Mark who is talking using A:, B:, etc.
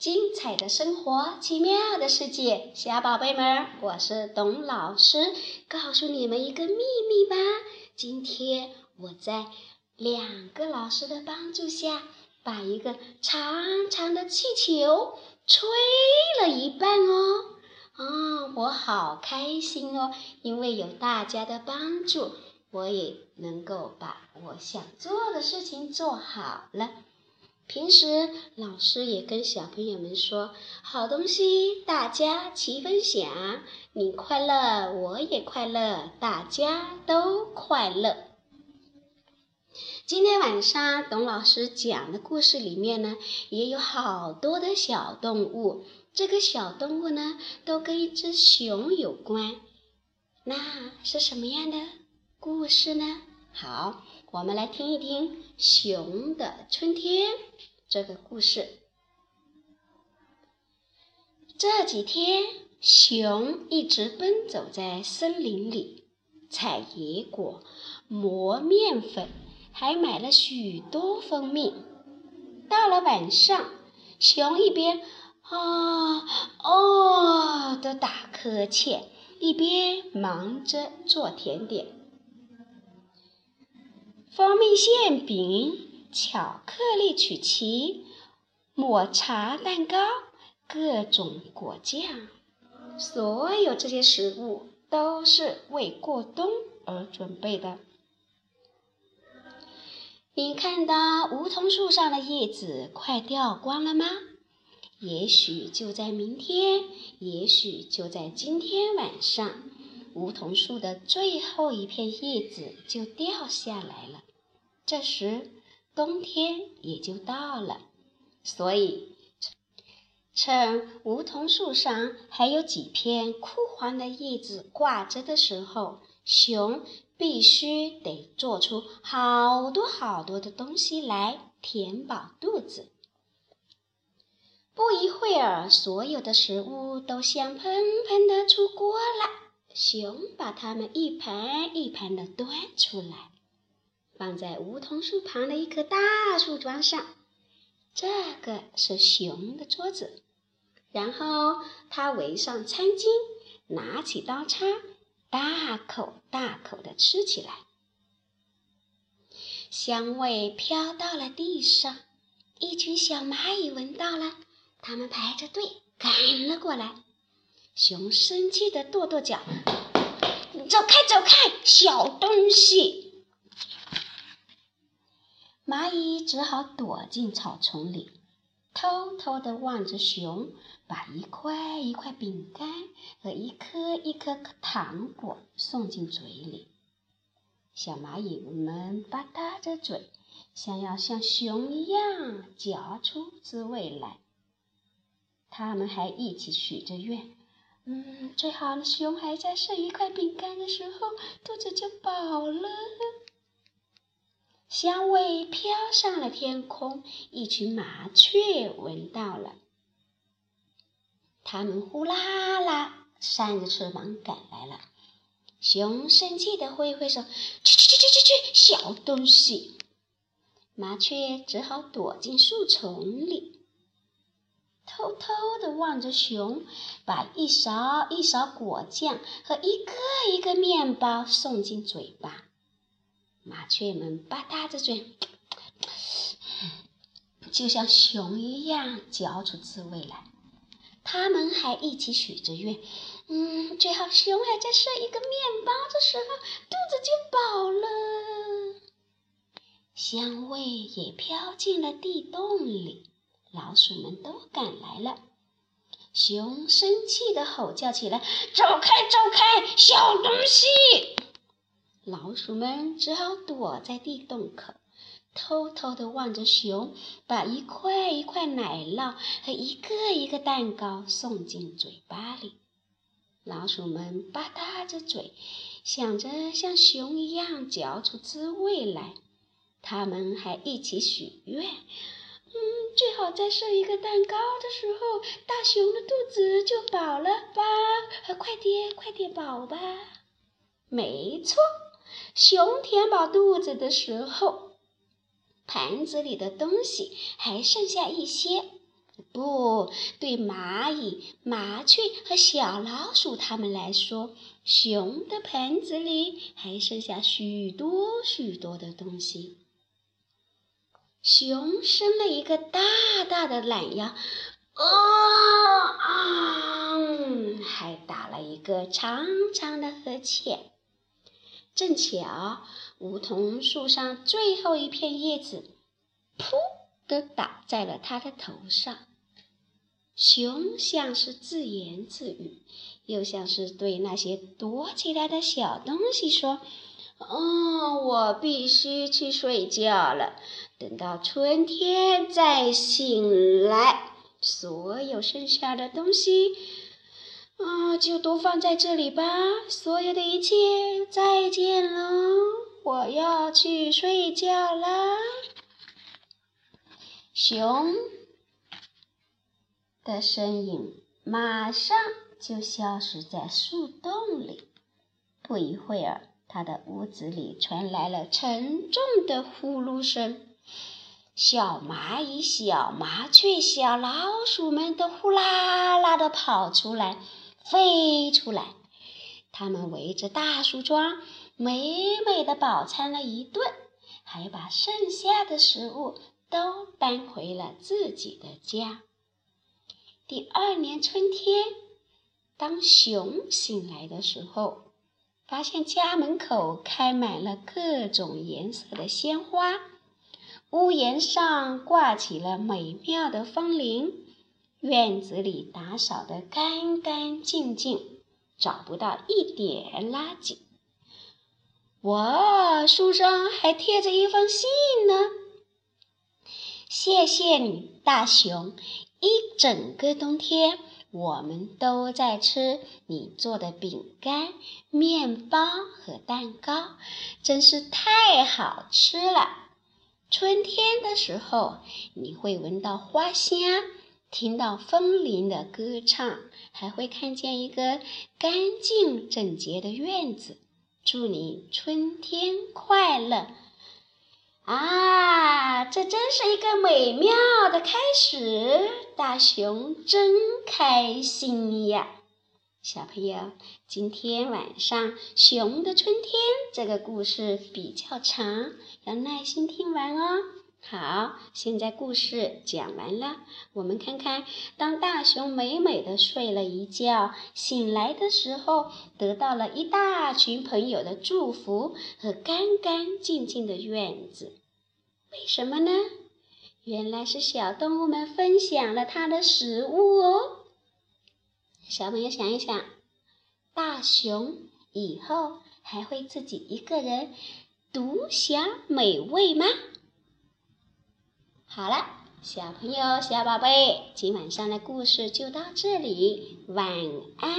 A: 精彩的生活，奇妙的世界，小宝贝们，我是董老师，告诉你们一个秘密吧。今天我在两个老师的帮助下，把一个长长的气球吹了一半哦。啊，我好开心哦，因为有大家的帮助，我也能够把我想做的事情做好了。平时老师也跟小朋友们说，好东西大家齐分享，你快乐我也快乐，大家都快乐。今天晚上董老师讲的故事里面呢，也有好多的小动物，这个小动物呢，都跟一只熊有关。那是什么样的故事呢？好，我们来听一听《熊的春天》这个故事。这几天，熊一直奔走在森林里，采野果，磨面粉，还买了许多蜂蜜。到了晚上，熊一边啊哦的打瞌欠，一边忙着做甜点。蜂蜜馅饼、巧克力曲奇、抹茶蛋糕、各种果酱，所有这些食物都是为过冬而准备的。你看到梧桐树上的叶子快掉光了吗？也许就在明天，也许就在今天晚上。梧桐树的最后一片叶子就掉下来了，这时冬天也就到了。所以，趁梧桐树上还有几片枯黄的叶子挂着的时候，熊必须得做出好多好多的东西来填饱肚子。不一会儿，所有的食物都香喷喷的出锅了。熊把它们一盘一盘的端出来，放在梧桐树旁的一棵大树桩上。这个是熊的桌子。然后他围上餐巾，拿起刀叉，大口大口的吃起来。香味飘到了地上，一群小蚂蚁闻到了，它们排着队赶了过来。熊生气的跺跺脚，走开，走开，小东西！蚂蚁只好躲进草丛里，偷偷的望着熊把一块一块饼干和一颗一颗糖果送进嘴里。小蚂蚁们吧嗒着嘴，想要像熊一样嚼出滋味来。他们还一起许着愿。嗯，最好的熊还在剩一块饼干的时候，肚子就饱了。香味飘上了天空，一群麻雀闻到了，它们呼啦啦扇着翅膀赶来了。熊生气地挥挥手，去去去去去去，小东西！麻雀只好躲进树丛里。偷偷地望着熊，把一勺一勺果酱和一个一个面包送进嘴巴。麻雀们吧嗒着嘴，就像熊一样嚼出滋味来。他们还一起许着愿：嗯，最好熊还在剩一个面包的时候，肚子就饱了。香味也飘进了地洞里。老鼠们都赶来了，熊生气地吼叫起来：“走开，走开，小东西！”老鼠们只好躲在地洞口，偷偷地望着熊把一块一块奶酪和一个一个蛋糕送进嘴巴里。老鼠们吧嗒着嘴，想着像熊一样嚼出滋味来。他们还一起许愿。最好在剩一个蛋糕的时候，大熊的肚子就饱了吧？快点，快点饱吧！没错，熊填饱肚子的时候，盘子里的东西还剩下一些。不对，蚂蚁、麻雀和小老鼠它们来说，熊的盆子里还剩下许多许多的东西。熊伸了一个大大的懒腰，啊啊，还打了一个长长的呵欠。正巧梧桐树上最后一片叶子，噗的打在了它的头上。熊像是自言自语，又像是对那些躲起来的小东西说：“哦，我必须去睡觉了。等到春天再醒来，所有剩下的东西，啊，就都放在这里吧。所有的一切，再见了，我要去睡觉啦。”熊。的身影马上就消失在树洞里。不一会儿，他的屋子里传来了沉重的呼噜声。小蚂蚁、小麻雀、小老鼠们都呼啦啦地跑出来，飞出来。它们围着大树桩，美美的饱餐了一顿，还把剩下的食物都搬回了自己的家。第二年春天，当熊醒来的时候，发现家门口开满了各种颜色的鲜花，屋檐上挂起了美妙的风铃，院子里打扫得干干净净，找不到一点垃圾。哇，树上还贴着一封信呢！谢谢你，大熊。一整个冬天，我们都在吃你做的饼干、面包和蛋糕，真是太好吃了。春天的时候，你会闻到花香，听到风铃的歌唱，还会看见一个干净整洁的院子。祝你春天快乐！啊，这真是一个美妙的开始！大熊真开心呀！小朋友，今天晚上《熊的春天》这个故事比较长，要耐心听完哦。好，现在故事讲完了。我们看看，当大熊美美的睡了一觉，醒来的时候，得到了一大群朋友的祝福和干干净净的院子。为什么呢？原来是小动物们分享了它的食物哦。小朋友想一想，大熊以后还会自己一个人独享美味吗？好了，小朋友、小宝贝，今晚上的故事就到这里，晚安。